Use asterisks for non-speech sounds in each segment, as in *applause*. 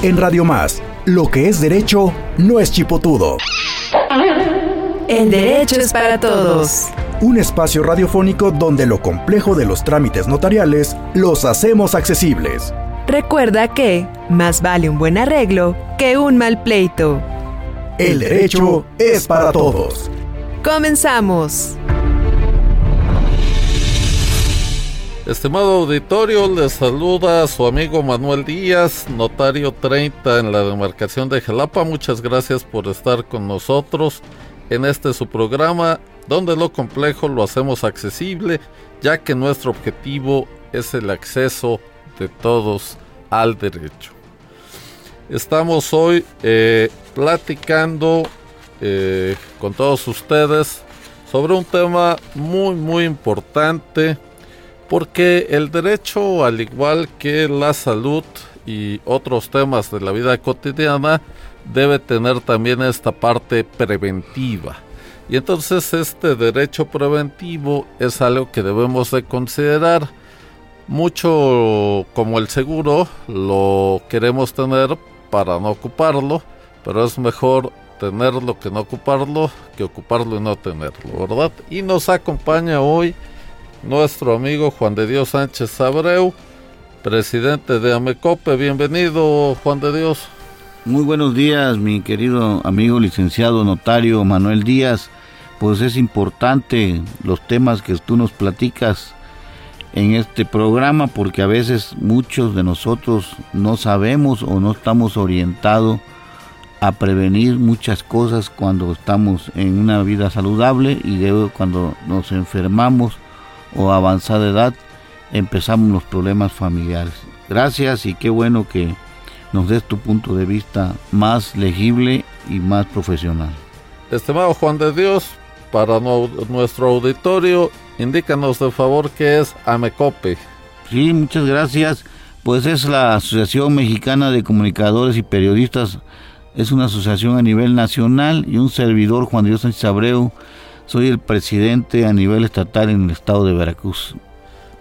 En Radio Más, lo que es derecho no es chipotudo. El derecho es para todos. Un espacio radiofónico donde lo complejo de los trámites notariales los hacemos accesibles. Recuerda que más vale un buen arreglo que un mal pleito. El derecho es para todos. Comenzamos. Estimado auditorio, les saluda su amigo Manuel Díaz, notario 30 en la demarcación de Jalapa. Muchas gracias por estar con nosotros en este su programa, donde lo complejo lo hacemos accesible, ya que nuestro objetivo es el acceso de todos al derecho. Estamos hoy eh, platicando eh, con todos ustedes sobre un tema muy muy importante porque el derecho, al igual que la salud y otros temas de la vida cotidiana, debe tener también esta parte preventiva. Y entonces este derecho preventivo es algo que debemos de considerar. Mucho como el seguro lo queremos tener para no ocuparlo, pero es mejor tenerlo que no ocuparlo que ocuparlo y no tenerlo, ¿verdad? Y nos acompaña hoy nuestro amigo Juan de Dios Sánchez Abreu, presidente de Amecope. Bienvenido, Juan de Dios. Muy buenos días, mi querido amigo licenciado notario Manuel Díaz. Pues es importante los temas que tú nos platicas en este programa porque a veces muchos de nosotros no sabemos o no estamos orientados a prevenir muchas cosas cuando estamos en una vida saludable y luego cuando nos enfermamos o avanzada edad empezamos los problemas familiares. Gracias y qué bueno que nos des tu punto de vista más legible y más profesional. Estimado Juan de Dios, para nuestro auditorio, indícanos de favor qué es AMECOPE. Sí, muchas gracias. Pues es la Asociación Mexicana de Comunicadores y Periodistas. Es una asociación a nivel nacional y un servidor, Juan de Dios Sánchez Abreu, soy el presidente a nivel estatal en el estado de Veracruz.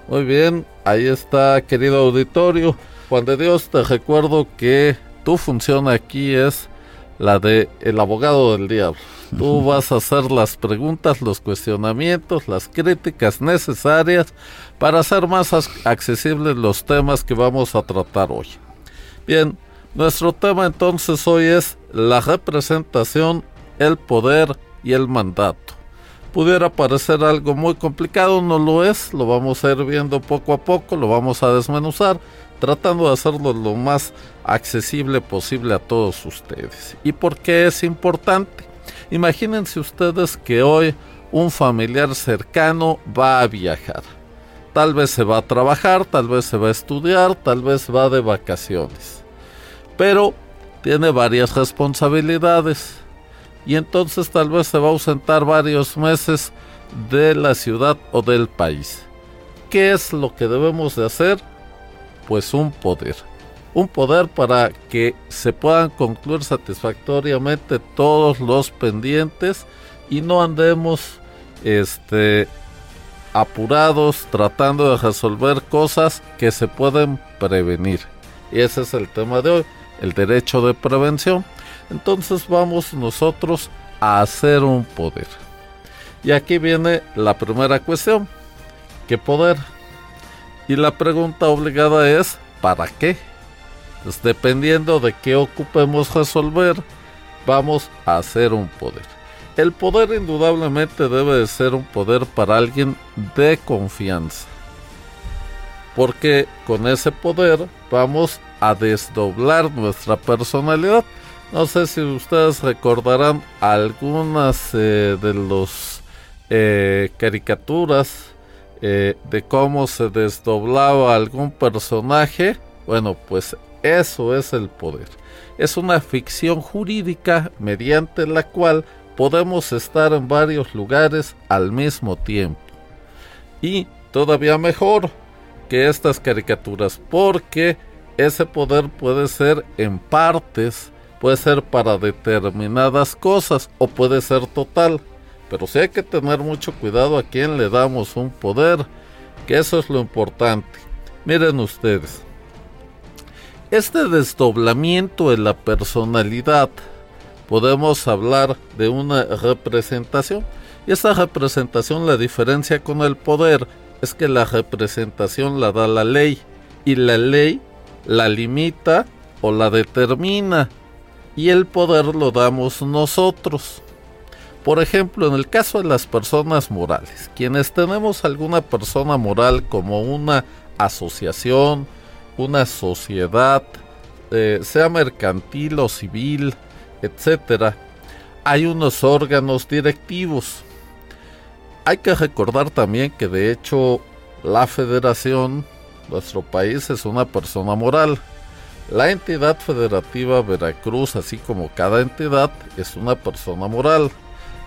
Muy bien, ahí está, querido auditorio. Juan de Dios, te recuerdo que tu función aquí es la de el abogado del diablo. Tú *laughs* vas a hacer las preguntas, los cuestionamientos, las críticas necesarias para hacer más accesibles los temas que vamos a tratar hoy. Bien, nuestro tema entonces hoy es la representación, el poder y el mandato pudiera parecer algo muy complicado, no lo es, lo vamos a ir viendo poco a poco, lo vamos a desmenuzar, tratando de hacerlo lo más accesible posible a todos ustedes. ¿Y por qué es importante? Imagínense ustedes que hoy un familiar cercano va a viajar. Tal vez se va a trabajar, tal vez se va a estudiar, tal vez va de vacaciones. Pero tiene varias responsabilidades y entonces tal vez se va a ausentar varios meses de la ciudad o del país. ¿Qué es lo que debemos de hacer? Pues un poder. Un poder para que se puedan concluir satisfactoriamente todos los pendientes y no andemos este apurados tratando de resolver cosas que se pueden prevenir. Y ese es el tema de hoy, el derecho de prevención entonces vamos nosotros a hacer un poder. Y aquí viene la primera cuestión. ¿Qué poder? Y la pregunta obligada es, ¿para qué? Dependiendo de qué ocupemos resolver, vamos a hacer un poder. El poder indudablemente debe de ser un poder para alguien de confianza. Porque con ese poder vamos a desdoblar nuestra personalidad. No sé si ustedes recordarán algunas eh, de las eh, caricaturas eh, de cómo se desdoblaba algún personaje. Bueno, pues eso es el poder. Es una ficción jurídica mediante la cual podemos estar en varios lugares al mismo tiempo. Y todavía mejor que estas caricaturas porque ese poder puede ser en partes puede ser para determinadas cosas o puede ser total. Pero sí hay que tener mucho cuidado a quién le damos un poder, que eso es lo importante. Miren ustedes, Este desdoblamiento en la personalidad podemos hablar de una representación. Y esa representación, la diferencia con el poder, es que la representación la da la ley y la ley la limita o la determina y el poder lo damos nosotros. Por ejemplo, en el caso de las personas morales, quienes tenemos alguna persona moral como una asociación, una sociedad, eh, sea mercantil o civil, etcétera, hay unos órganos directivos. Hay que recordar también que de hecho la federación, nuestro país es una persona moral. La entidad federativa Veracruz, así como cada entidad, es una persona moral.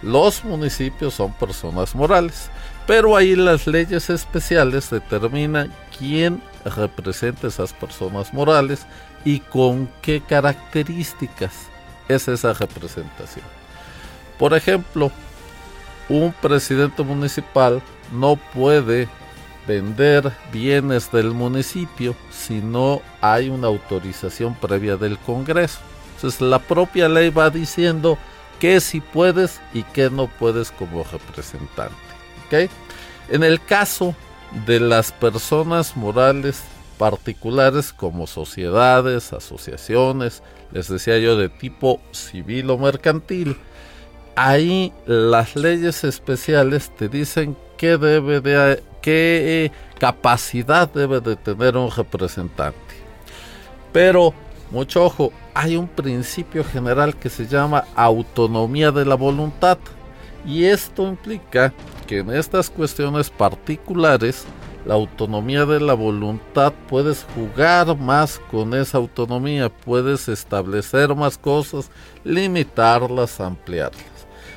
Los municipios son personas morales, pero ahí las leyes especiales determinan quién representa esas personas morales y con qué características es esa representación. Por ejemplo, un presidente municipal no puede vender bienes del municipio si no hay una autorización previa del Congreso. Entonces la propia ley va diciendo qué si puedes y qué no puedes como representante. En el caso de las personas morales particulares como sociedades, asociaciones, les decía yo de tipo civil o mercantil, ahí las leyes especiales te dicen qué debe de qué capacidad debe de tener un representante. Pero mucho ojo, hay un principio general que se llama autonomía de la voluntad. Y esto implica que en estas cuestiones particulares, la autonomía de la voluntad puedes jugar más con esa autonomía, puedes establecer más cosas, limitarlas, ampliarlas.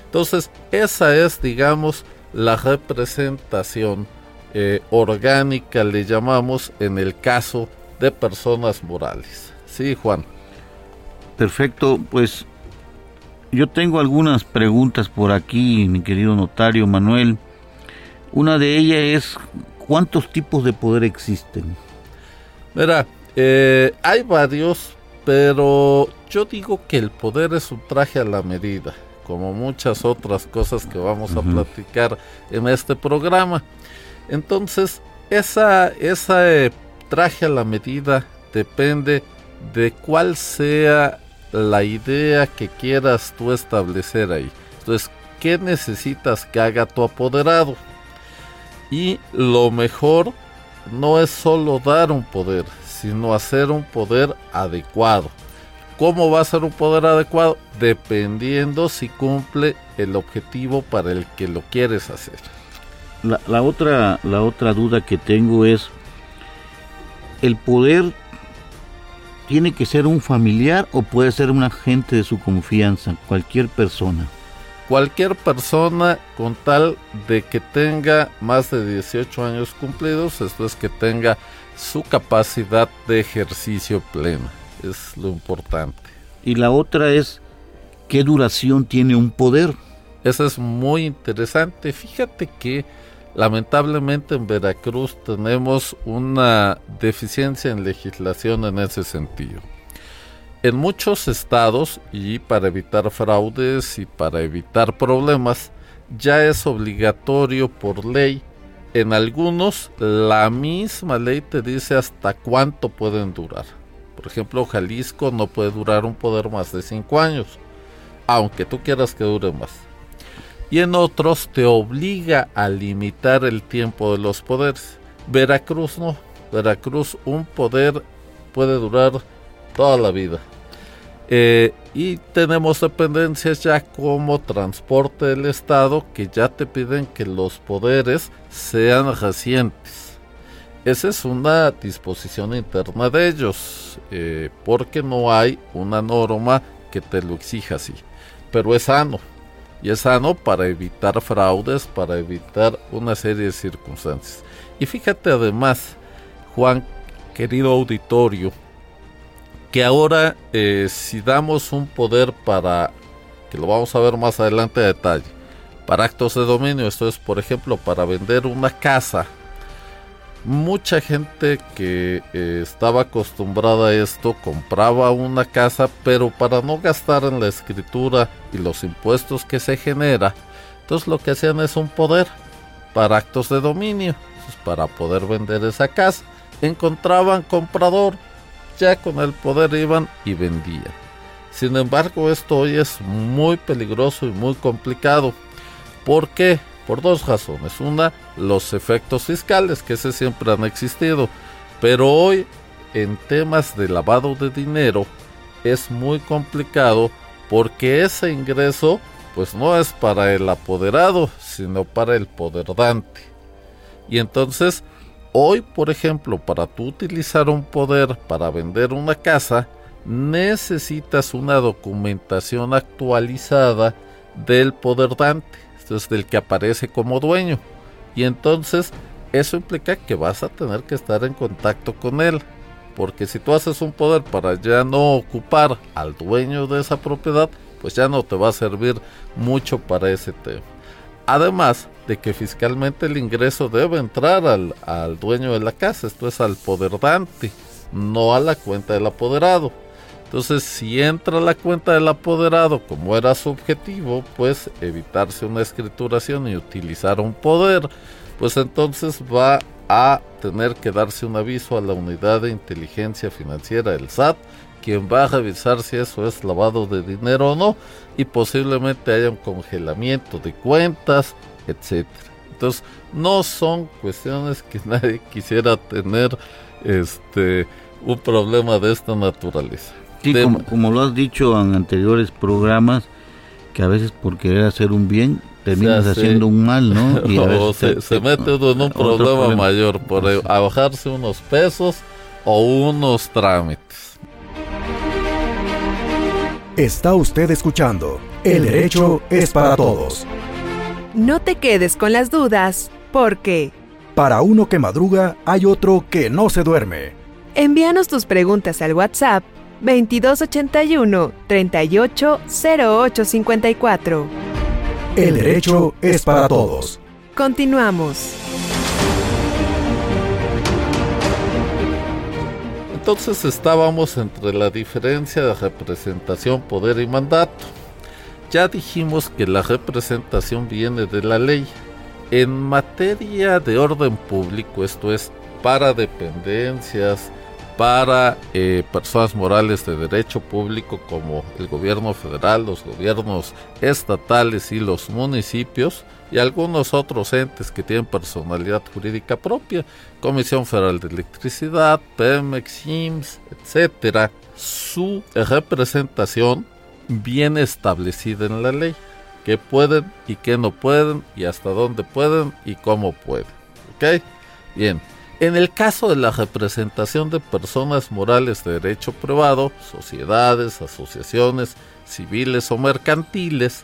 Entonces, esa es, digamos, la representación eh, orgánica, le llamamos, en el caso de personas morales. Sí, Juan. Perfecto, pues yo tengo algunas preguntas por aquí, mi querido notario Manuel. Una de ellas es, ¿cuántos tipos de poder existen? Mira, eh, hay varios, pero yo digo que el poder es un traje a la medida, como muchas otras cosas que vamos a platicar en este programa. Entonces, esa, esa eh, traje a la medida depende de cuál sea la idea que quieras tú establecer ahí. Entonces, ¿qué necesitas que haga tu apoderado? Y lo mejor no es solo dar un poder, sino hacer un poder adecuado. ¿Cómo va a ser un poder adecuado? Dependiendo si cumple el objetivo para el que lo quieres hacer. La, otra, la otra duda que tengo es, ¿el poder tiene que ser un familiar o puede ser un agente de su confianza, cualquier persona? Cualquier persona con tal de que tenga más de 18 años cumplidos, esto es que tenga su capacidad de ejercicio plena, es lo importante. Y la otra es, ¿qué duración tiene un poder? Eso es muy interesante. Fíjate que Lamentablemente en Veracruz tenemos una deficiencia en legislación en ese sentido. En muchos estados, y para evitar fraudes y para evitar problemas, ya es obligatorio por ley. En algunos, la misma ley te dice hasta cuánto pueden durar. Por ejemplo, Jalisco no puede durar un poder más de 5 años, aunque tú quieras que dure más y en otros te obliga a limitar el tiempo de los poderes. Veracruz no. Veracruz un poder puede durar toda la vida. Eh, y tenemos dependencias ya como transporte del Estado que ya te piden que los poderes sean recientes. Esa es una disposición interna de ellos, eh, porque no hay una norma que te lo exija así. Pero es sano y es sano para evitar fraudes, para evitar una serie de circunstancias. Y fíjate además, Juan, querido auditorio, que ahora eh, si damos un poder para, que lo vamos a ver más adelante a detalle, para actos de dominio, esto es por ejemplo para vender una casa, mucha gente que eh, estaba acostumbrada a esto compraba una casa, pero para no gastar en la escritura y los impuestos que se genera, entonces lo que hacían es un poder para actos de dominio, para poder vender esa casa. Encontraban comprador, ya con el poder iban y vendían. Sin embargo, esto hoy es muy peligroso y muy complicado. ¿Por qué? Por dos razones. Una, los efectos fiscales, que siempre han existido. Pero hoy, en temas de lavado de dinero, es muy complicado porque ese ingreso pues no es para el apoderado, sino para el poderdante. Y entonces, hoy, por ejemplo, para tú utilizar un poder para vender una casa, necesitas una documentación actualizada del poderdante, esto es del que aparece como dueño. Y entonces, eso implica que vas a tener que estar en contacto con él. Porque si tú haces un poder para ya no ocupar al dueño de esa propiedad, pues ya no te va a servir mucho para ese tema. Además de que fiscalmente el ingreso debe entrar al, dueño de la casa, esto es al poderdante, no a la cuenta del apoderado. Entonces, si entra la cuenta del apoderado como era su objetivo, pues evitarse una escrituración y utilizar un poder, pues entonces va a tener que darse un aviso a la unidad de inteligencia financiera del SAT quien va a revisar si eso es lavado de dinero o no y posiblemente haya un congelamiento de cuentas, etcétera. Entonces, no son cuestiones que nadie quisiera tener este un problema de esta naturaleza. Sí, como, lo has dicho en anteriores programas, que a veces por querer hacer un bien terminas haciendo un mal, ¿no? *laughs* Y o se, mete uno en un problema, mayor por bajarse unos pesos o unos trámites. Está usted escuchando El Derecho es para Todos. No te quedes con las dudas, porque... Para uno que madruga, hay otro que no se duerme. Envíanos tus preguntas al WhatsApp 2281 380854. El Derecho es para Todos. Continuamos. Entonces estábamos entre la diferencia de representación, poder y mandato. Ya dijimos que la representación viene de la ley. En materia de orden público, esto es para dependencias, para eh, personas morales de derecho público como el gobierno federal, los gobiernos estatales y los municipios y algunos otros entes que tienen personalidad jurídica propia, Comisión Federal de Electricidad, Pemex, IMSS, etcétera, su representación viene establecida en la ley, que pueden y que no pueden y hasta dónde pueden y cómo pueden. ¿Ok? Bien. En el caso de la representación de personas morales de derecho privado, sociedades, asociaciones civiles o mercantiles,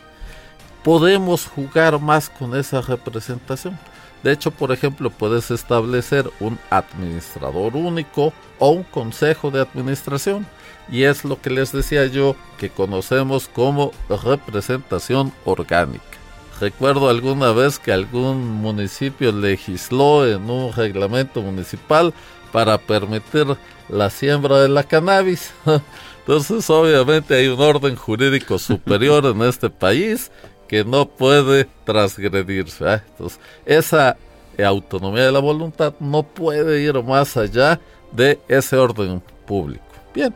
podemos jugar más con esa representación. De hecho, por ejemplo, puedes establecer un administrador único o un consejo de administración. Y es lo que les decía yo que conocemos como representación orgánica. Recuerdo alguna vez que algún municipio legisló en un reglamento municipal para permitir la siembra de la cannabis. *laughs* Entonces, obviamente hay un orden jurídico superior en este país que no puede transgredirse. ¿eh? Esa autonomía de la voluntad no puede ir más allá de ese orden público. Bien,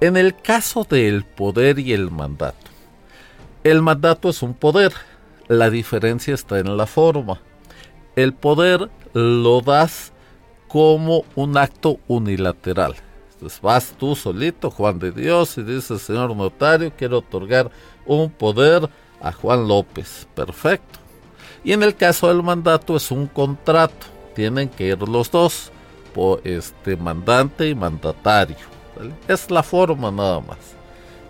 en el caso del poder y el mandato, el mandato es un poder la diferencia está en la forma. El poder lo das como un acto unilateral. Entonces vas tú solito, Juan de Dios, y dices, señor notario, quiero otorgar un poder a Juan López. Perfecto. Y en el caso del mandato es un contrato. Tienen que ir los dos, por este mandante y mandatario. Es la forma nada más.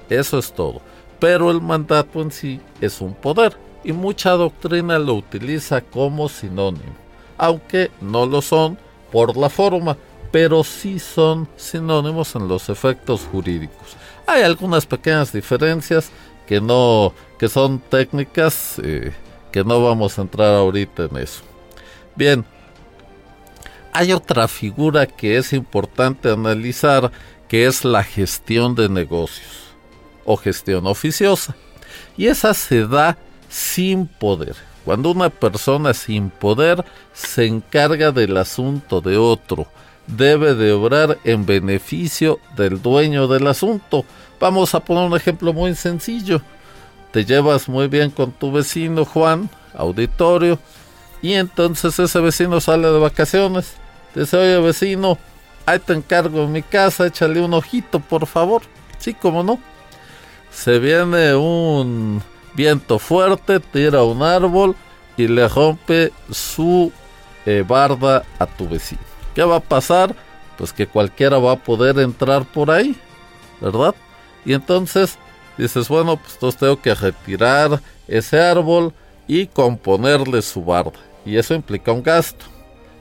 Eso es todo. Pero el mandato en sí es un poder y mucha doctrina lo utiliza como sinónimo, aunque no lo son por la forma, pero sí son sinónimos en los efectos jurídicos. Hay algunas pequeñas diferencias que no que son técnicas eh, que no vamos a entrar ahorita en eso. Bien, hay otra figura que es importante analizar, que es la gestión de negocios o gestión oficiosa. Y esa se da sin poder. Cuando una persona sin poder se encarga del asunto de otro, debe de obrar en beneficio del dueño del asunto. Vamos a poner un ejemplo muy sencillo. Te llevas muy bien con tu vecino Juan, auditorio, y entonces ese vecino sale de vacaciones. Dice, oye vecino, ahí te encargo en mi casa, échale un ojito, por favor. Sí, como no. Se viene un viento fuerte, tira un árbol y le rompe su eh, barda a tu vecino. ¿Qué va a pasar? Pues que cualquiera va a poder entrar por ahí, ¿verdad? Y entonces dices, bueno, pues entonces tengo que retirar ese árbol y componerle su barda. Y eso implica un gasto.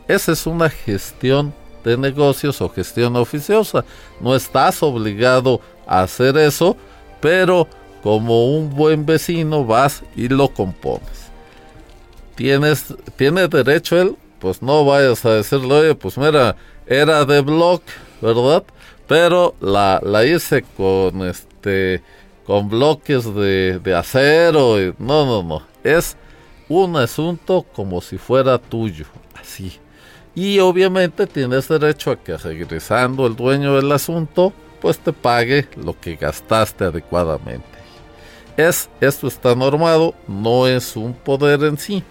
Esa es una gestión de negocios o gestión oficiosa. No estás obligado a hacer eso, pero como un buen vecino vas y lo compones. Tienes, tiene derecho él, pues no vayas a decirle, oye, pues mira, era de block, ¿verdad? Pero la, la hice con este con bloques de, de acero. No, no, no. Es un asunto como si fuera tuyo, así. Y obviamente tienes derecho a que regresando el dueño del asunto, pues te pague lo que gastaste adecuadamente. Es, esto está normado, no es un poder en sí.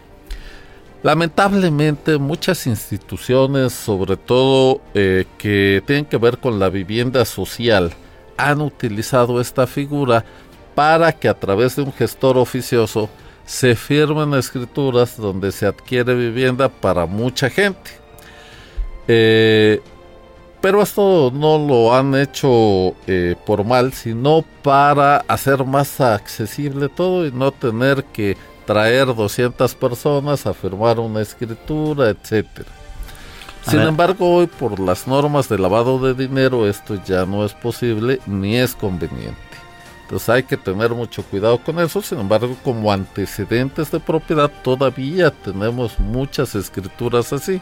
Lamentablemente muchas instituciones, sobre todo eh, que tienen que ver con la vivienda social, han utilizado esta figura para que a través de un gestor oficioso se firmen escrituras donde se adquiere vivienda para mucha gente. Eh, pero esto no lo han hecho eh, por mal, sino para hacer más accesible todo y no tener que traer 200 personas a firmar una escritura, etcétera. Sin embargo, hoy por las normas de lavado de dinero esto ya no es posible ni es conveniente. Entonces hay que tener mucho cuidado con eso. Sin embargo, como antecedentes de propiedad todavía tenemos muchas escrituras así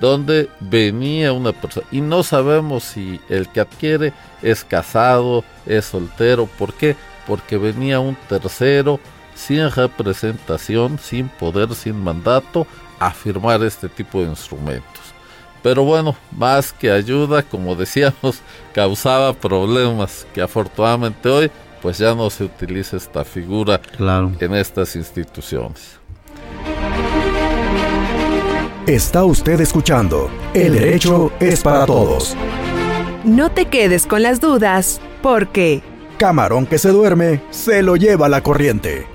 donde venía una persona y no sabemos si el que adquiere es casado, es soltero, ¿por qué? Porque venía un tercero sin representación, sin poder, sin mandato a firmar este tipo de instrumentos. Pero bueno, más que ayuda, como decíamos, *laughs* causaba problemas que afortunadamente hoy pues ya no se utiliza esta figura en estas instituciones. Está usted escuchando El Derecho es para Todos. No te quedes con las dudas, porque... Camarón que se duerme, se lo lleva la corriente.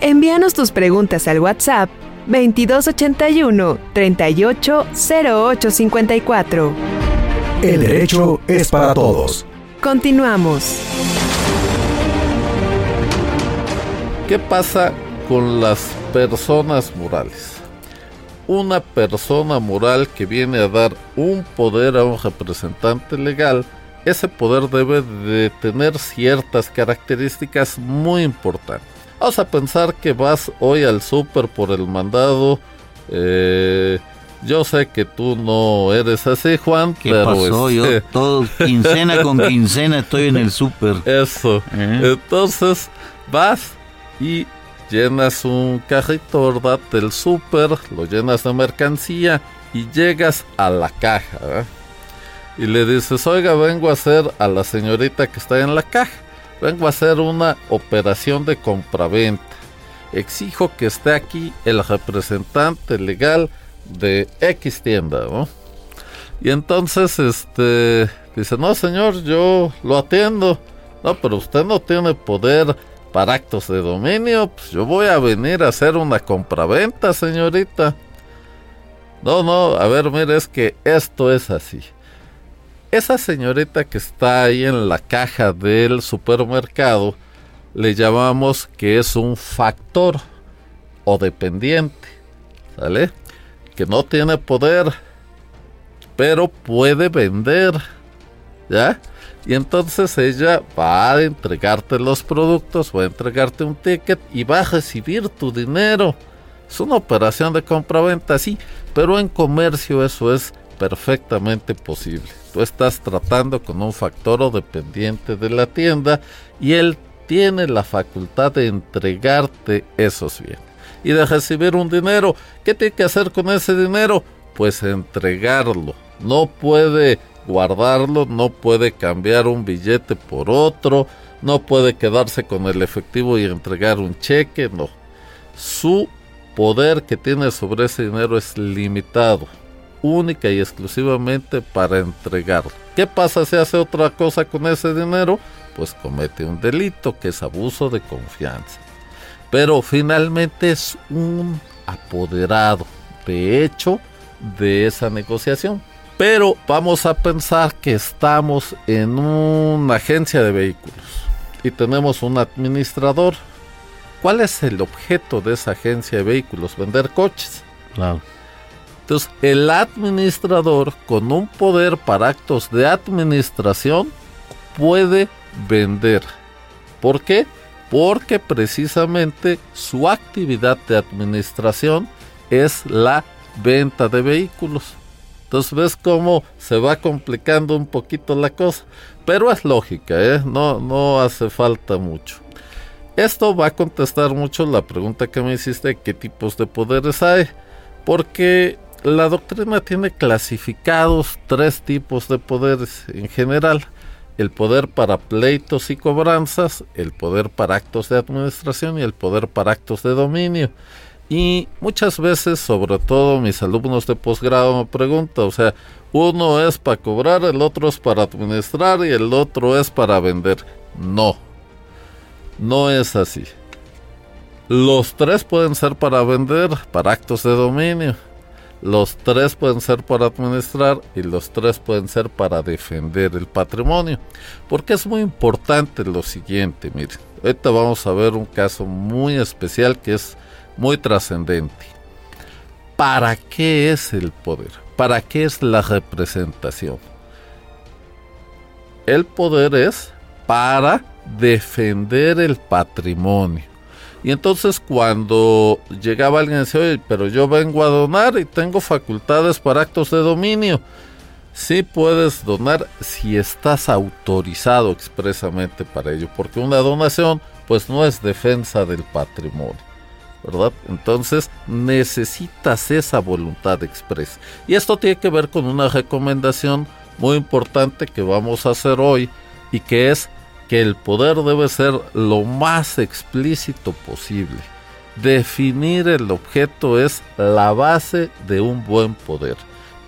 Envíanos tus preguntas al WhatsApp 2281 380854. El derecho es para todos. Continuamos. ¿Qué pasa con las personas morales? Una persona moral que viene a dar un poder a un representante legal, ese poder debe de tener ciertas características muy importantes. Vamos a pensar que vas hoy al súper por el mandado. Eh, yo sé que tú no eres así, Juan. ¿Qué pasó? Yo este todo, *laughs* quincena con quincena estoy en el súper. Eso. ¿Eh? Entonces vas y llenas un carrito, ¿verdad? Del súper, lo llenas de mercancía y llegas a la caja, Y le dices, oiga, vengo a hacer a la señorita que está en la caja, vengo a hacer una operación de compraventa. Exijo que esté aquí el representante legal de X tienda. Y entonces, este, dice, no señor, yo lo atiendo. No, pero usted no tiene poder para actos de dominio, pues yo voy a venir a hacer una compraventa, señorita. No, no, a ver, mire, es que esto es así. Esa señorita que está ahí en la caja del supermercado, le llamamos que es un factor o dependiente, ¿sale? Que no tiene poder, pero puede vender, ¿ya? Y entonces ella va a entregarte los productos, va a entregarte un ticket y va a recibir tu dinero. Es una operación de compra-venta, sí, pero en comercio eso es perfectamente posible. Tú estás tratando con un factor o dependiente de la tienda y él tiene la facultad de entregarte esos bienes y de recibir un dinero. ¿Qué tiene que hacer con ese dinero? Pues entregarlo. No puede guardarlo, no puede cambiar un billete por otro, no puede quedarse con el efectivo y entregar un cheque, no. Su poder que tiene sobre ese dinero es limitado, única y exclusivamente para entregarlo. ¿Qué pasa si hace otra cosa con ese dinero? Pues comete un delito que es abuso de confianza. Pero finalmente es un apoderado, de hecho, de esa negociación. Pero vamos a pensar que estamos en una agencia de vehículos y tenemos un administrador. ¿Cuál es el objeto de esa agencia de vehículos? Vender coches. Claro. Entonces, el administrador con un poder para actos de administración puede vender. ¿Por qué? Porque precisamente su actividad de administración es la venta de vehículos. Entonces ves cómo se va complicando un poquito la cosa. Pero es lógica, ¿eh? no, no hace falta mucho. Esto va a contestar mucho la pregunta que me hiciste, ¿qué tipos de poderes hay? Porque la doctrina tiene clasificados tres tipos de poderes en general. El poder para pleitos y cobranzas, el poder para actos de administración y el poder para actos de dominio. Y muchas veces, sobre todo mis alumnos de posgrado me preguntan, o sea, uno es para cobrar, el otro es para administrar y el otro es para vender. No, no es así. Los tres pueden ser para vender, para actos de dominio. Los tres pueden ser para administrar y los tres pueden ser para defender el patrimonio. Porque es muy importante lo siguiente, miren. Ahorita vamos a ver un caso muy especial que es muy trascendente. ¿Para qué es el poder? ¿Para qué es la representación? El poder es para defender el patrimonio. Y entonces cuando llegaba alguien y decía, pero yo vengo a donar y tengo facultades para actos de dominio. Sí puedes donar si estás autorizado expresamente para ello, porque una donación pues no es defensa del patrimonio. Entonces necesitas esa voluntad expresa. Y esto tiene que ver con una recomendación muy importante que vamos a hacer hoy y que es que el poder debe ser lo más explícito posible. Definir el objeto es la base de un buen poder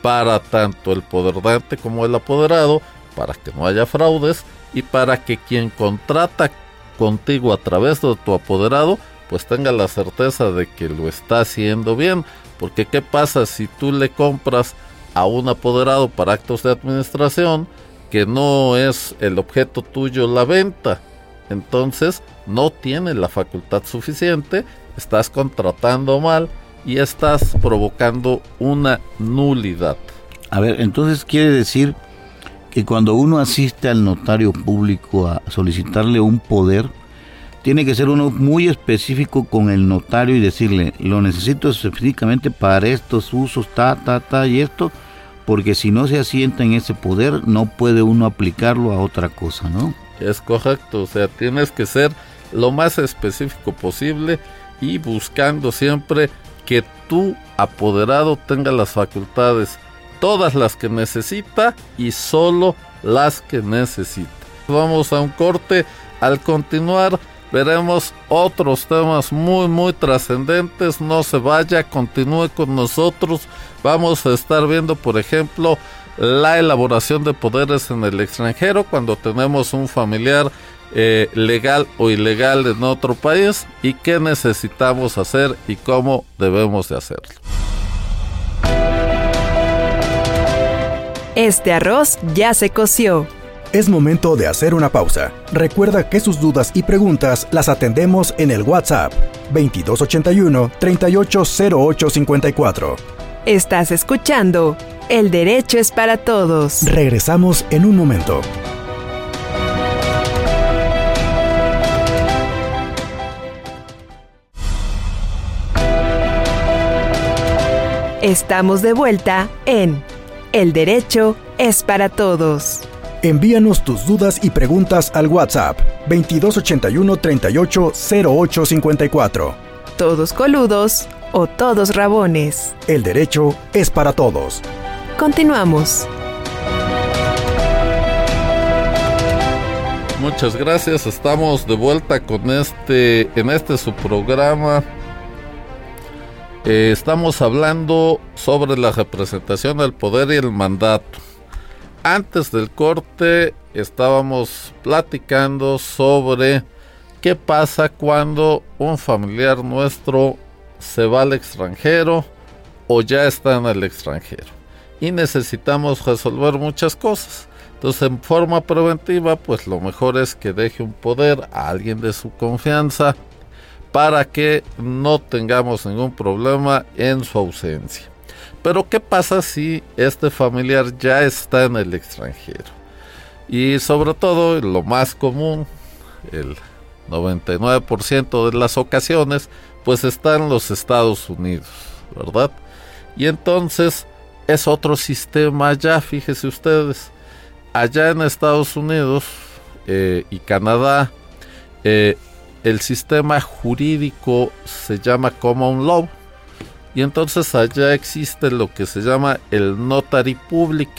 para tanto el poder dante como el apoderado, para que no haya fraudes y para que quien contrata contigo a través de tu apoderado pues tenga la certeza de que lo está haciendo bien. Porque ¿qué pasa si tú le compras a un apoderado para actos de administración que no es el objeto tuyo la venta? Entonces no tiene la facultad suficiente, estás contratando mal y estás provocando una nulidad. A ver, entonces quiere decir que cuando uno asiste al notario público a solicitarle un poder, tiene que ser uno muy específico con el notario y decirle, lo necesito específicamente para estos usos, ta, ta, ta y esto, porque si no se asienta en ese poder, no puede uno aplicarlo a otra cosa, ¿no? Es correcto, o sea, tienes que ser lo más específico posible y buscando siempre que tu apoderado tenga las facultades, todas las que necesita y solo las que necesita. Vamos a un corte. Al continuar, veremos otros temas muy muy trascendentes. No se vaya, continúe con nosotros. Vamos a estar viendo, por ejemplo, la elaboración de poderes en el extranjero cuando tenemos un familiar eh, legal o ilegal en otro país y qué necesitamos hacer y cómo debemos de hacerlo. Este arroz ya se coció es momento de hacer una pausa. Recuerda que sus dudas y preguntas las atendemos en el WhatsApp 2281 380854. Estás escuchando El Derecho es para Todos. Regresamos en un momento. Estamos de vuelta en El derecho es para todos. Envíanos tus dudas y preguntas al WhatsApp 2281 38 08 54. Todos coludos o todos rabones. El derecho es para todos. Continuamos. Muchas gracias, estamos de vuelta con este, en este su programa. Eh, estamos hablando sobre la representación del poder y el mandato. Antes del corte estábamos platicando sobre qué pasa cuando un familiar nuestro se va al extranjero o ya está en el extranjero. Y necesitamos resolver muchas cosas. Entonces, en forma preventiva, pues lo mejor es que deje un poder a alguien de su confianza para que no tengamos ningún problema en su ausencia. Pero ¿qué pasa si este familiar ya está en el extranjero? Y sobre todo, lo más común, el 99% de las ocasiones, pues está en los Estados Unidos, ¿verdad? Y entonces es otro sistema ya, fíjese ustedes allá en Estados Unidos eh, y Canadá, eh, el sistema jurídico se llama Common Law. Y entonces allá existe lo que se llama el Notary Public,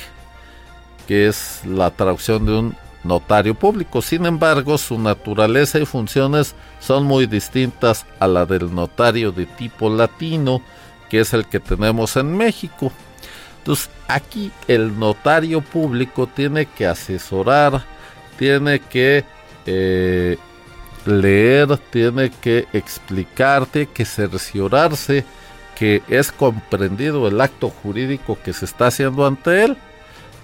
que es la traducción de un notario público. Sin embargo, su naturaleza y funciones son muy distintas a la del notario de tipo latino, que es el que tenemos en México. Entonces, aquí el notario público tiene que asesorar, tiene que eh, leer, tiene que explicar, tiene que cerciorarse que es comprendido el acto jurídico que se está haciendo ante él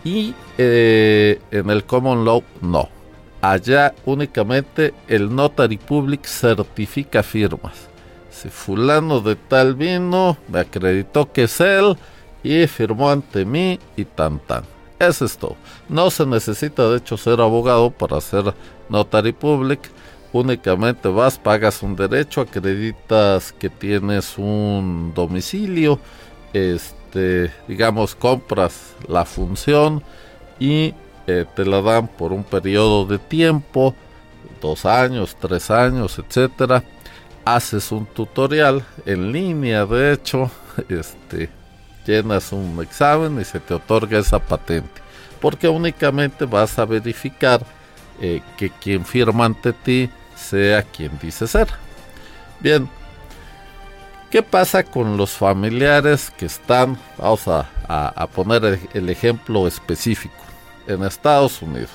y eh, en el common law no. Allá únicamente el notary public certifica firmas. Si fulano de tal vino, me acreditó que es él, y firmó ante mí y tan tan. Es todo. No se necesita de hecho ser abogado para ser notary public. Únicamente vas, pagas un derecho, acreditas que tienes un domicilio, este, digamos, compras la función y eh, te la dan por un periodo de tiempo, dos años, tres años, etcétera. Haces un tutorial en línea, de hecho, *laughs* este, llenas un examen y se te otorga esa patente. Porque únicamente vas a verificar eh, que quien firma ante ti sea quien dice ser. Bien, ¿qué pasa con los familiares que están, vamos a, poner el ejemplo específico, en Estados Unidos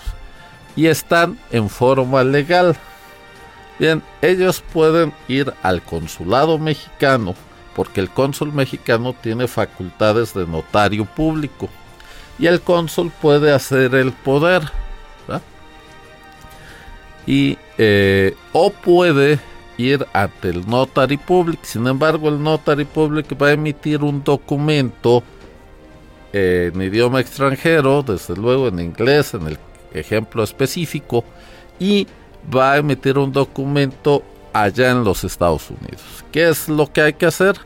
y están en forma legal? Bien, ellos pueden ir al consulado mexicano porque el cónsul mexicano tiene facultades de notario público y el cónsul puede hacer el poder y eh, o puede ir ante el notary public sin embargo el notary public va a emitir un documento en idioma extranjero desde luego en inglés en el ejemplo específico y va a emitir un documento allá en los Estados Unidos. ¿Qué es lo que hay que hacer?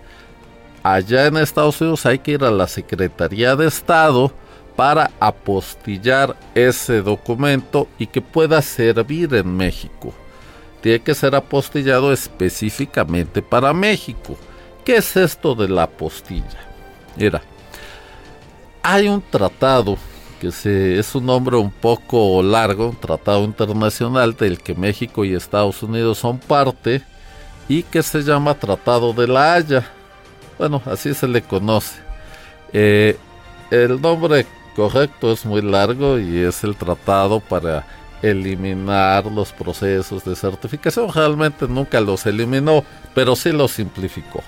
Allá en Estados Unidos hay que ir a la Secretaría de Estado para apostillar ese documento y que pueda servir en México. Tiene que ser apostillado específicamente para México. ¿Qué es esto de la apostilla? Mira, hay un tratado que es un nombre un poco largo, un tratado internacional del que México y Estados Unidos son parte y que se llama Tratado de la Haya. Bueno, así se le conoce. Eh, el nombre correcto es muy largo y es el tratado para eliminar los procesos de certificación. Realmente nunca los eliminó, pero sí los simplificó.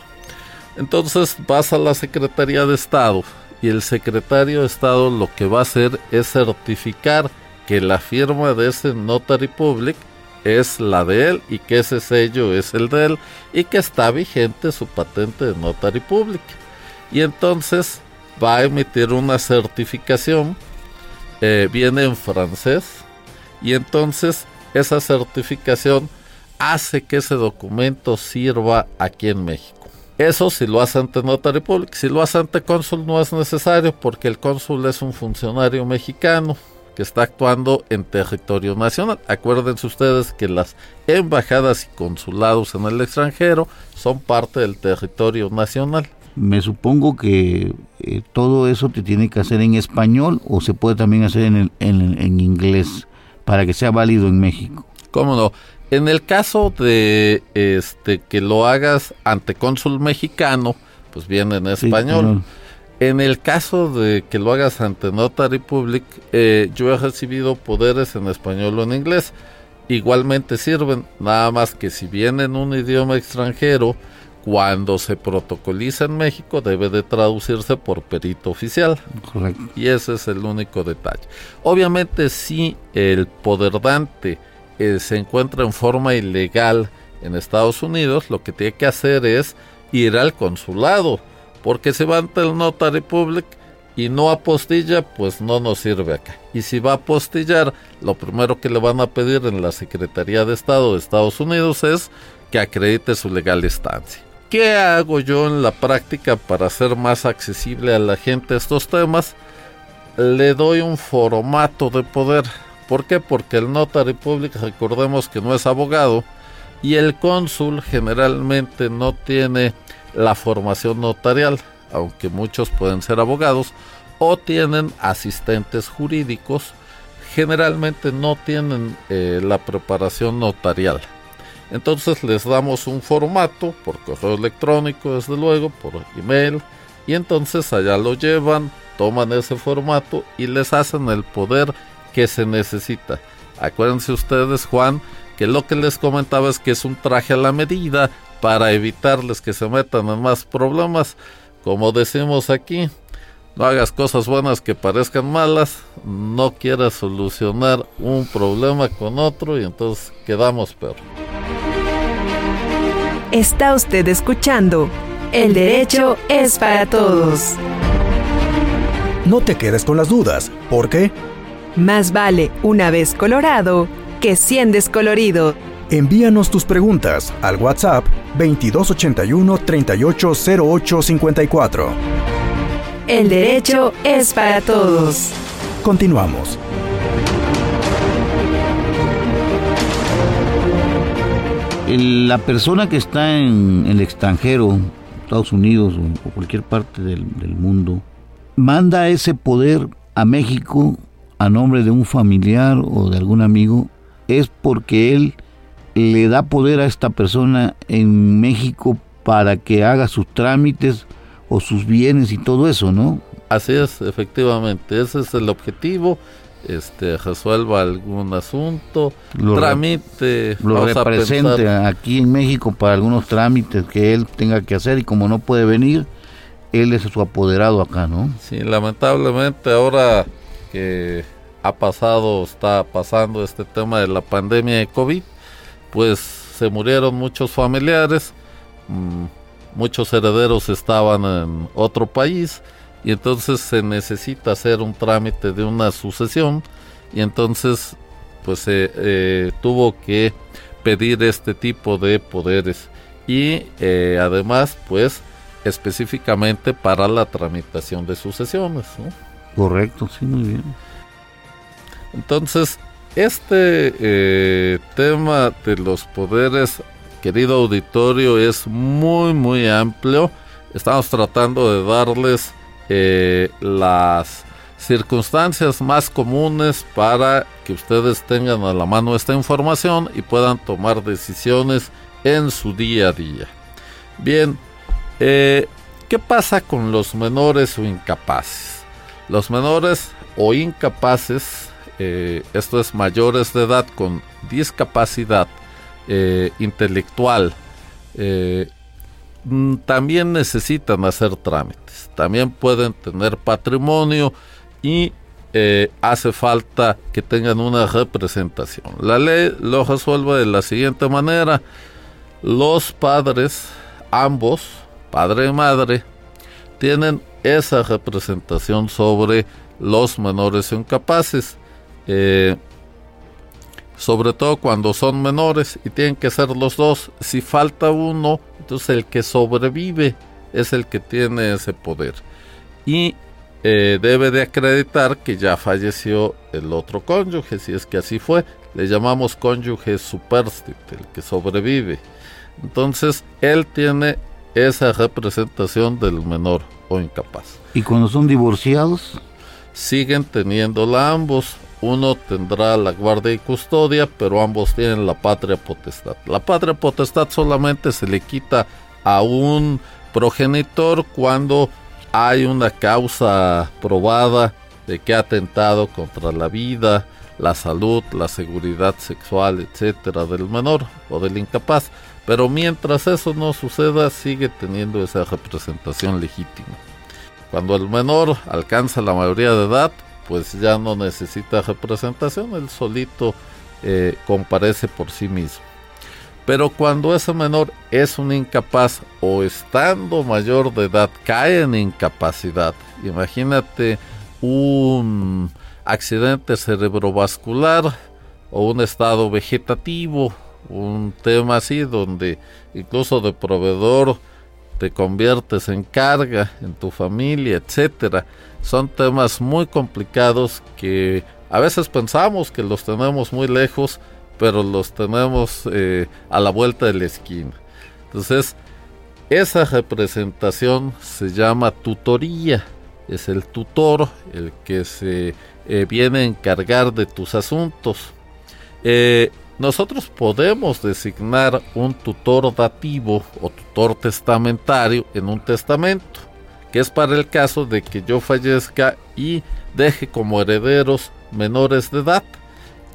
Entonces vas a la Secretaría de Estado y el secretario de Estado lo que va a hacer es certificar que la firma de ese notary public es la de él y que ese sello es el de él y que está vigente su patente de notary public. Y entonces va a emitir una certificación, eh, viene en francés, y entonces esa certificación hace que ese documento sirva aquí en México. Eso si lo hace ante Notary Public. Si lo hace ante cónsul no es necesario porque el cónsul es un funcionario mexicano que está actuando en territorio nacional. Acuérdense ustedes que las embajadas y consulados en el extranjero son parte del territorio nacional. Me supongo que eh, todo eso te tiene que hacer en español o se puede también hacer en, en inglés para que sea válido en México. ¿Cómo no? En el caso de este que lo hagas ante cónsul mexicano, pues viene en español. En el caso de que lo hagas ante Notary Public, eh, yo he recibido poderes en español o en inglés. Igualmente sirven, nada más que si viene en un idioma extranjero, cuando se protocoliza en México debe de traducirse por perito oficial. Correcto. Y ese es el único detalle. Obviamente si el poder dante eh, se encuentra en forma ilegal en Estados Unidos, lo que tiene que hacer es ir al consulado porque si va ante el Notary Public y no apostilla, pues no nos sirve acá. Y si va a apostillar, lo primero que le van a pedir en la Secretaría de Estado de Estados Unidos es que acredite su legal estancia. ¿Qué hago yo en la práctica para hacer más accesible a la gente estos temas? Le doy un formato de poder. ¿Por qué? Porque el Notary Public, recordemos que no es abogado, y el cónsul generalmente no tiene la formación notarial, aunque muchos pueden ser abogados, o tienen asistentes jurídicos, generalmente no tienen eh, la preparación notarial. Entonces les damos un formato por correo electrónico, desde luego, por email, y entonces allá lo llevan, toman ese formato y les hacen el poder que se necesita. Acuérdense ustedes, Juan, que lo que les comentaba es que es un traje a la medida, para evitarles que se metan en más problemas. Como decimos aquí, no hagas cosas buenas que parezcan malas, no quieras solucionar un problema con otro y entonces quedamos peor. Está usted escuchando El derecho es para todos. No te quedes con las dudas, porque más vale una vez colorado que cien descolorido. Envíanos tus preguntas al WhatsApp 2281 380854. El derecho es para todos. Continuamos. La persona que está en el extranjero, Estados Unidos o cualquier parte del, del mundo, manda ese poder a México a nombre de un familiar o de algún amigo, es porque él le da poder a esta persona en México para que haga sus trámites o sus bienes y todo eso, ¿no? Así es, efectivamente, ese es el objetivo. Este, resuelva algún asunto, lo tramite, lo represente aquí en México para algunos trámites que él tenga que hacer y como no puede venir, él es su apoderado acá, ¿no? Sí, lamentablemente ahora que ha pasado, está pasando este tema de la pandemia de COVID, pues se murieron muchos familiares, mm, muchos herederos estaban en otro país y entonces se necesita hacer un trámite de una sucesión y entonces pues se eh, tuvo que pedir este tipo de poderes y eh, además pues específicamente para la tramitación de sucesiones. Correcto, sí, muy bien. Entonces, este eh, tema de los poderes, querido auditorio, es muy, muy amplio. Estamos tratando de darles eh, las circunstancias más comunes para que ustedes tengan a la mano esta información y puedan tomar decisiones en su día a día. Bien, eh, ¿qué pasa con los menores o incapaces? Los menores o incapaces eh, esto es mayores de edad con discapacidad intelectual, también necesitan hacer trámites, también pueden tener patrimonio y hace falta que tengan una representación. La ley lo resuelve de la siguiente manera, los padres, ambos, padre y madre, tienen esa representación sobre los menores incapaces eh, sobre todo cuando son menores y tienen que ser los dos. Si falta uno, Entonces el que sobrevive es el que tiene ese poder. Y eh, debe de acreditar que ya falleció el otro cónyuge, si es que así fue. Le llamamos cónyuge superstite, el que sobrevive. Entonces, él tiene esa representación del menor o incapaz. ¿Y cuando son divorciados? Siguen teniéndola ambos. Uno tendrá la guardia y custodia, pero ambos tienen la patria potestad. La patria potestad solamente se le quita a un progenitor cuando hay una causa probada de que ha atentado contra la vida, la salud, la seguridad sexual, etcétera, del menor o del incapaz. Pero mientras eso no suceda, sigue teniendo esa representación legítima. Cuando el menor alcanza la mayoría de edad, pues ya no necesita representación, él solito eh, comparece por sí mismo. Pero cuando ese menor es un incapaz o estando mayor de edad cae en incapacidad, imagínate un accidente cerebrovascular o un estado vegetativo, un tema así donde incluso de proveedor te conviertes en carga en tu familia, etcétera. Son temas muy complicados que a veces pensamos que los tenemos muy lejos, pero los tenemos eh, a la vuelta de la esquina. Entonces, esa representación se llama tutoría. Es el tutor el que se eh, viene a encargar de tus asuntos. Eh, nosotros podemos designar un tutor dativo o tutor testamentario en un testamento, que es para el caso de que yo fallezca y deje como herederos menores de edad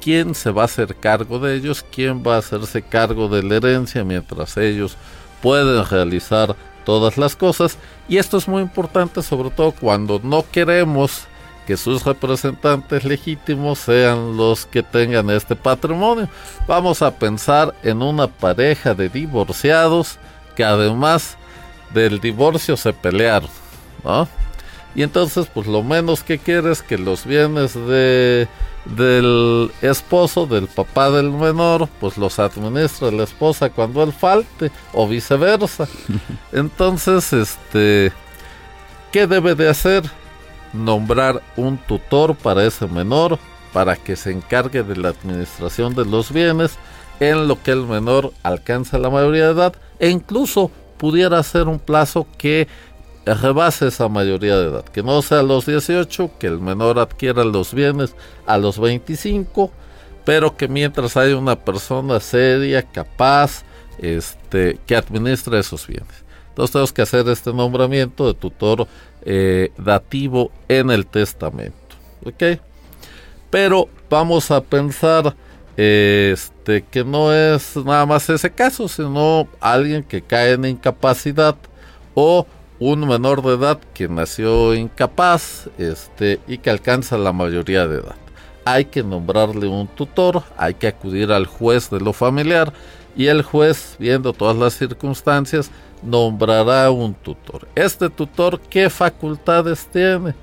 quién se va a hacer cargo de ellos, quién va a hacerse cargo de la herencia mientras ellos pueden realizar todas las cosas. Y esto es muy importante sobre todo cuando no queremos que sus representantes legítimos sean los que tengan este patrimonio. Vamos a pensar en una pareja de divorciados que además del divorcio se pelearon, ¿no? Y entonces, pues lo menos que quiere es que los bienes de del esposo, del papá del menor, pues los administra la esposa cuando él falte, o viceversa. *laughs* Entonces, este, ¿qué debe de hacer? Nombrar un tutor para ese menor, para que se encargue de la administración de los bienes, en lo que el menor alcanza la mayoría de edad, e incluso pudiera ser un plazo que rebase esa mayoría de edad, que no sea a los 18, que el menor adquiera los bienes a los 25, pero que mientras haya una persona seria, capaz, este, que administre esos bienes. Entonces tenemos que hacer este nombramiento de tutor eh, dativo en el testamento. ¿Ok? Pero vamos a pensar este, que no es nada más ese caso, sino alguien que cae en incapacidad o un menor de edad que nació incapaz este, y que alcanza la mayoría de edad. Hay que nombrarle un tutor, hay que acudir al juez de lo familiar y el juez, viendo todas las circunstancias, nombrará un tutor. Este tutor, ¿qué facultades tiene?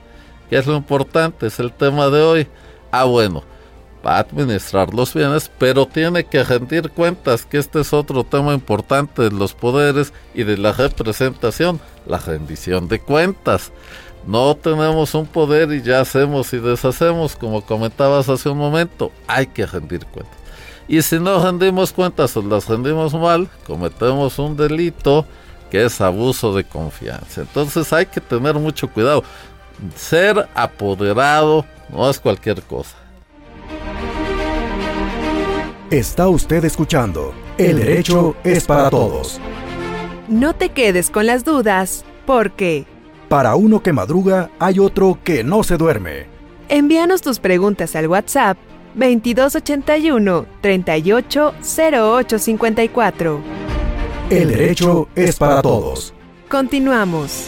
¿Qué es lo importante? Es el tema de hoy. Ah, bueno, administrar los bienes, pero tiene que rendir cuentas, que este es otro tema importante de los poderes y de la representación, la rendición de cuentas. No tenemos un poder y ya hacemos y deshacemos, como comentabas hace un momento, hay que rendir cuentas. Y si no rendimos cuentas o las rendimos mal, cometemos un delito que es abuso de confianza. Entonces hay que tener mucho cuidado. Ser apoderado no es cualquier cosa Está usted escuchando El Derecho es para Todos. No te quedes con las dudas, porque... Para uno que madruga, hay otro que no se duerme. Envíanos tus preguntas al WhatsApp 2281 380854. El derecho es para todos. Continuamos.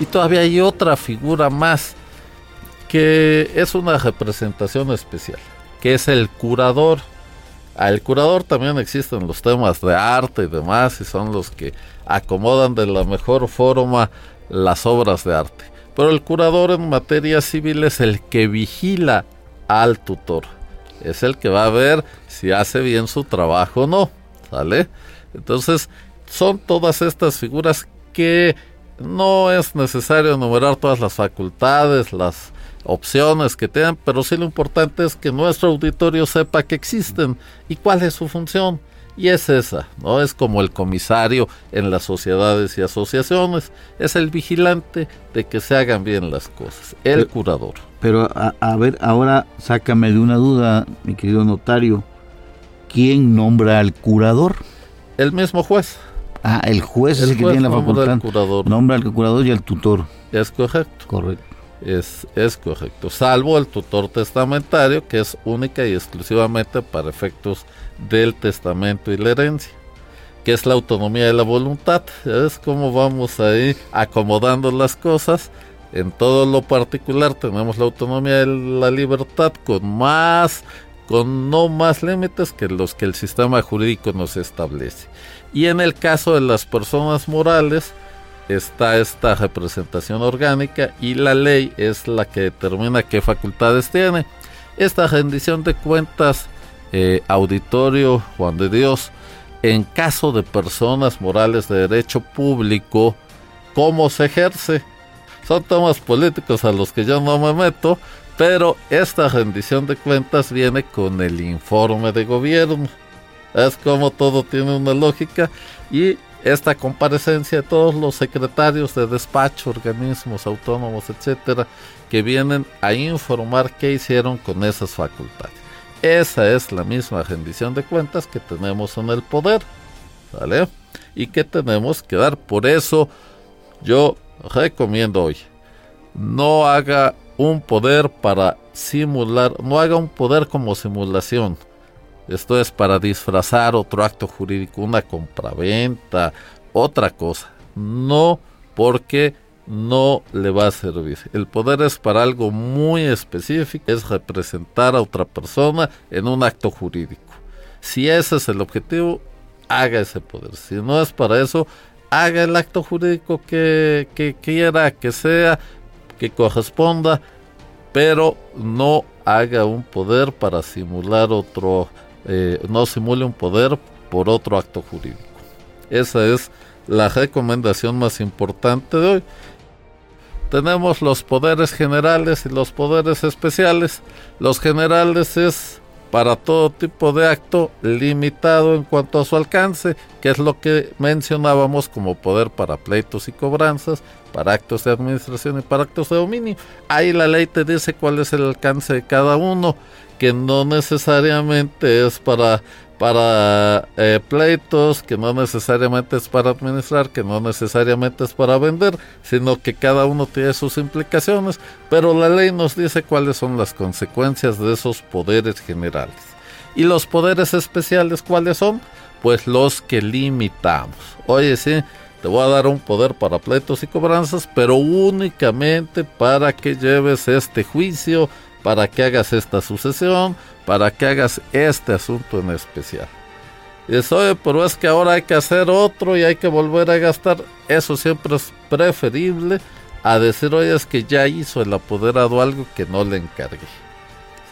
Y todavía hay otra figura más que es una representación especial, que es el curador. Al curador también existen los temas de arte y demás, y son los que acomodan de la mejor forma las obras de arte. Pero el curador en materia civil es el que vigila al tutor. es el que va a ver si hace bien su trabajo o no, ¿sale? Entonces, son todas estas figuras que no es necesario enumerar todas las facultades, las opciones que tengan, pero sí lo importante es que nuestro auditorio sepa que existen y cuál es su función. Y es esa, ¿no? Es como el comisario en las sociedades y asociaciones, es el vigilante de que se hagan bien las cosas, el curador. Pero a, ver, ahora sácame de una duda, mi querido notario, ¿quién nombra al curador? El mismo juez. Ah, el juez es el que tiene la facultad. Curador. Nombra al curador y al tutor. Es correcto. Correcto. Es, es correcto, salvo el tutor testamentario, que es única y exclusivamente para efectos del testamento y la herencia, que es la autonomía de la voluntad. Es como vamos ahí acomodando las cosas. En todo lo particular tenemos la autonomía de la libertad con más, con no más límites que los que el sistema jurídico nos establece. Y en el caso de las personas morales, está esta representación orgánica y la ley es la que determina qué facultades tiene. Esta rendición de cuentas, eh, auditorio Juan de Dios, en caso de personas morales de derecho público, ¿cómo se ejerce? Son temas políticos a los que yo no me meto, pero esta rendición de cuentas viene con el informe de gobierno. Es como todo tiene una lógica y esta comparecencia de todos los secretarios de despacho, organismos autónomos, etcétera, que vienen a informar qué hicieron con esas facultades. Esa es la misma rendición de cuentas que tenemos en el poder, ¿vale? Y que tenemos que dar. Por eso yo recomiendo hoy, no haga un poder para simular, no haga un poder como simulación esto es para disfrazar otro acto jurídico, una compraventa, otra cosa. No porque no le va a servir. El poder es para algo muy específico, es representar a otra persona en un acto jurídico. Si ese es el objetivo, haga ese poder. Si no es para eso, haga el acto jurídico que, quiera, que sea, que corresponda, pero no haga un poder para simular otro eh, no simule un poder por otro acto jurídico. Esa es la recomendación más importante de hoy. Tenemos los poderes generales y los poderes especiales. Los generales es para todo tipo de acto limitado en cuanto a su alcance, que es lo que mencionábamos como poder para pleitos y cobranzas, para actos de administración y para actos de dominio. Ahí la ley te dice cuál es el alcance de cada uno que no necesariamente es para para eh, pleitos, que no necesariamente es para administrar, que no necesariamente es para vender, sino que cada uno tiene sus implicaciones, pero la ley nos dice cuáles son las consecuencias de esos poderes generales. ¿Y los poderes especiales cuáles son? Pues los que limitamos. Oye, sí, te voy a dar un poder para pleitos y cobranzas, pero únicamente para que lleves este juicio para que hagas esta sucesión, para que hagas este asunto en especial. Y dices, oye, pero es que ahora hay que hacer otro y hay que volver a gastar. Eso siempre es preferible a decir, oye, es que ya hizo el apoderado algo que no le encargué.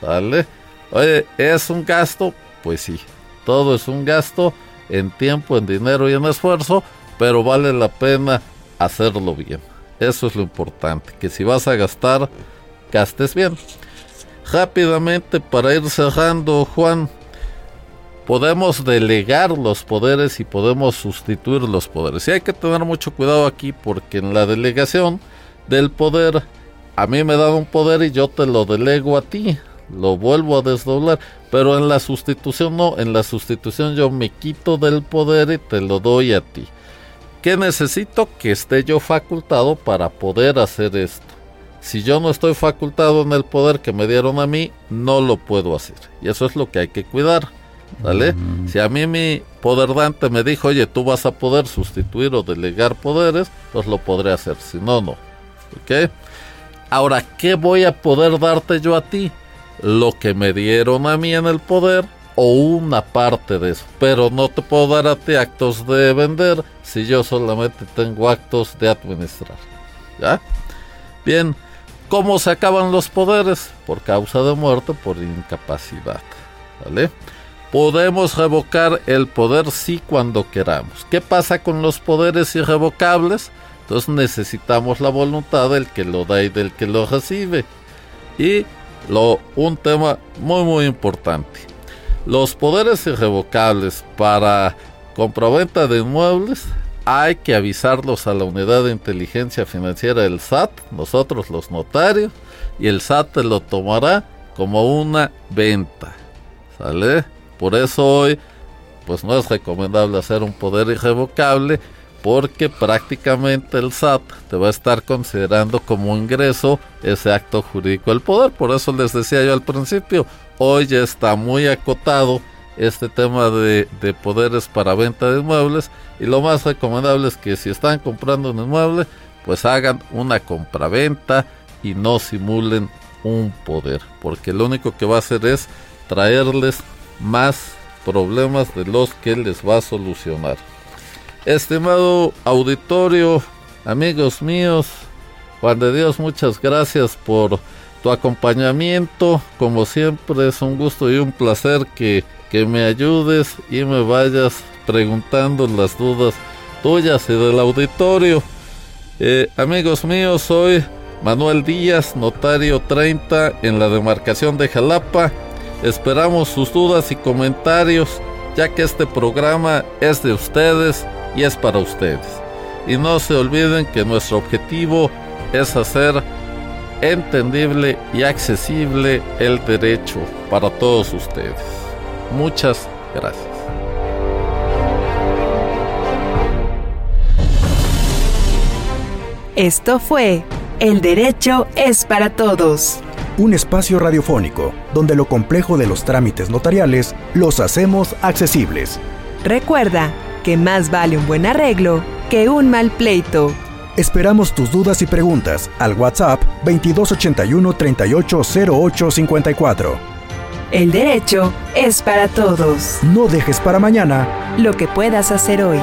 ¿Sale? Oye, ¿es un gasto? Pues sí, todo es un gasto en tiempo, en dinero y en esfuerzo, pero vale la pena hacerlo bien. Eso es lo importante, que si vas a gastar, gastes bien. Rápidamente, para ir cerrando, Juan, podemos delegar los poderes y podemos sustituir los poderes. Y hay que tener mucho cuidado aquí porque en la delegación del poder, a mí me dan un poder y yo te lo delego a ti, lo vuelvo a desdoblar, pero en la sustitución no, en la sustitución yo me quito del poder y te lo doy a ti. ¿Qué necesito? Que esté yo facultado para poder hacer esto. Si yo no estoy facultado en el poder que me dieron a mí, no lo puedo hacer. Y eso es lo que hay que cuidar. ¿Vale? Si a mí mi poder dante me dijo, oye, tú vas a poder sustituir o delegar poderes, pues lo podré hacer. Si no, no. ¿Ok? Ahora, ¿qué voy a poder darte yo a ti? Lo que me dieron a mí en el poder o una parte de eso. Pero no te puedo dar a ti actos de vender si yo solamente tengo actos de administrar. ¿Ya? Bien, ¿Cómo se acaban los poderes? Por causa de muerte, por incapacidad. ¿Vale? Podemos revocar el poder sí cuando queramos. ¿Qué pasa con los poderes irrevocables? Entonces necesitamos la voluntad del que lo da y del que lo recibe. Y lo, un tema muy muy importante. Los poderes irrevocables para compraventa de inmuebles hay que avisarlos a la unidad de inteligencia financiera del SAT, nosotros los notarios, y el SAT te lo tomará como una venta. ¿Sale? Por eso hoy, pues no es recomendable hacer un poder irrevocable, porque prácticamente el SAT te va a estar considerando como ingreso ese acto jurídico del poder. Por eso les decía yo al principio, hoy ya está muy acotado este tema de, de, poderes para venta de inmuebles. Y lo más recomendable es que si están comprando un inmueble pues hagan una compraventa y no simulen un poder. Porque lo único que va a hacer es traerles más problemas de los que les va a solucionar. Estimado auditorio amigos míos Juan de Dios muchas gracias por tu acompañamiento como siempre es un gusto y un placer que que me ayudes y me vayas preguntando las dudas tuyas y del auditorio. Eh, amigos míos, soy Manuel Díaz, notario 30 en la demarcación de Jalapa. Esperamos sus dudas y comentarios, ya que este programa es de ustedes y es para ustedes. Y no se olviden que nuestro objetivo es hacer entendible y accesible el derecho para todos ustedes. Muchas gracias. Esto fue El Derecho es para Todos. Un espacio radiofónico donde lo complejo de los trámites notariales los hacemos accesibles. Recuerda que más vale un buen arreglo que un mal pleito. Esperamos tus dudas y preguntas al WhatsApp 2281 380854. El derecho es para todos. No dejes para mañana lo que puedas hacer hoy.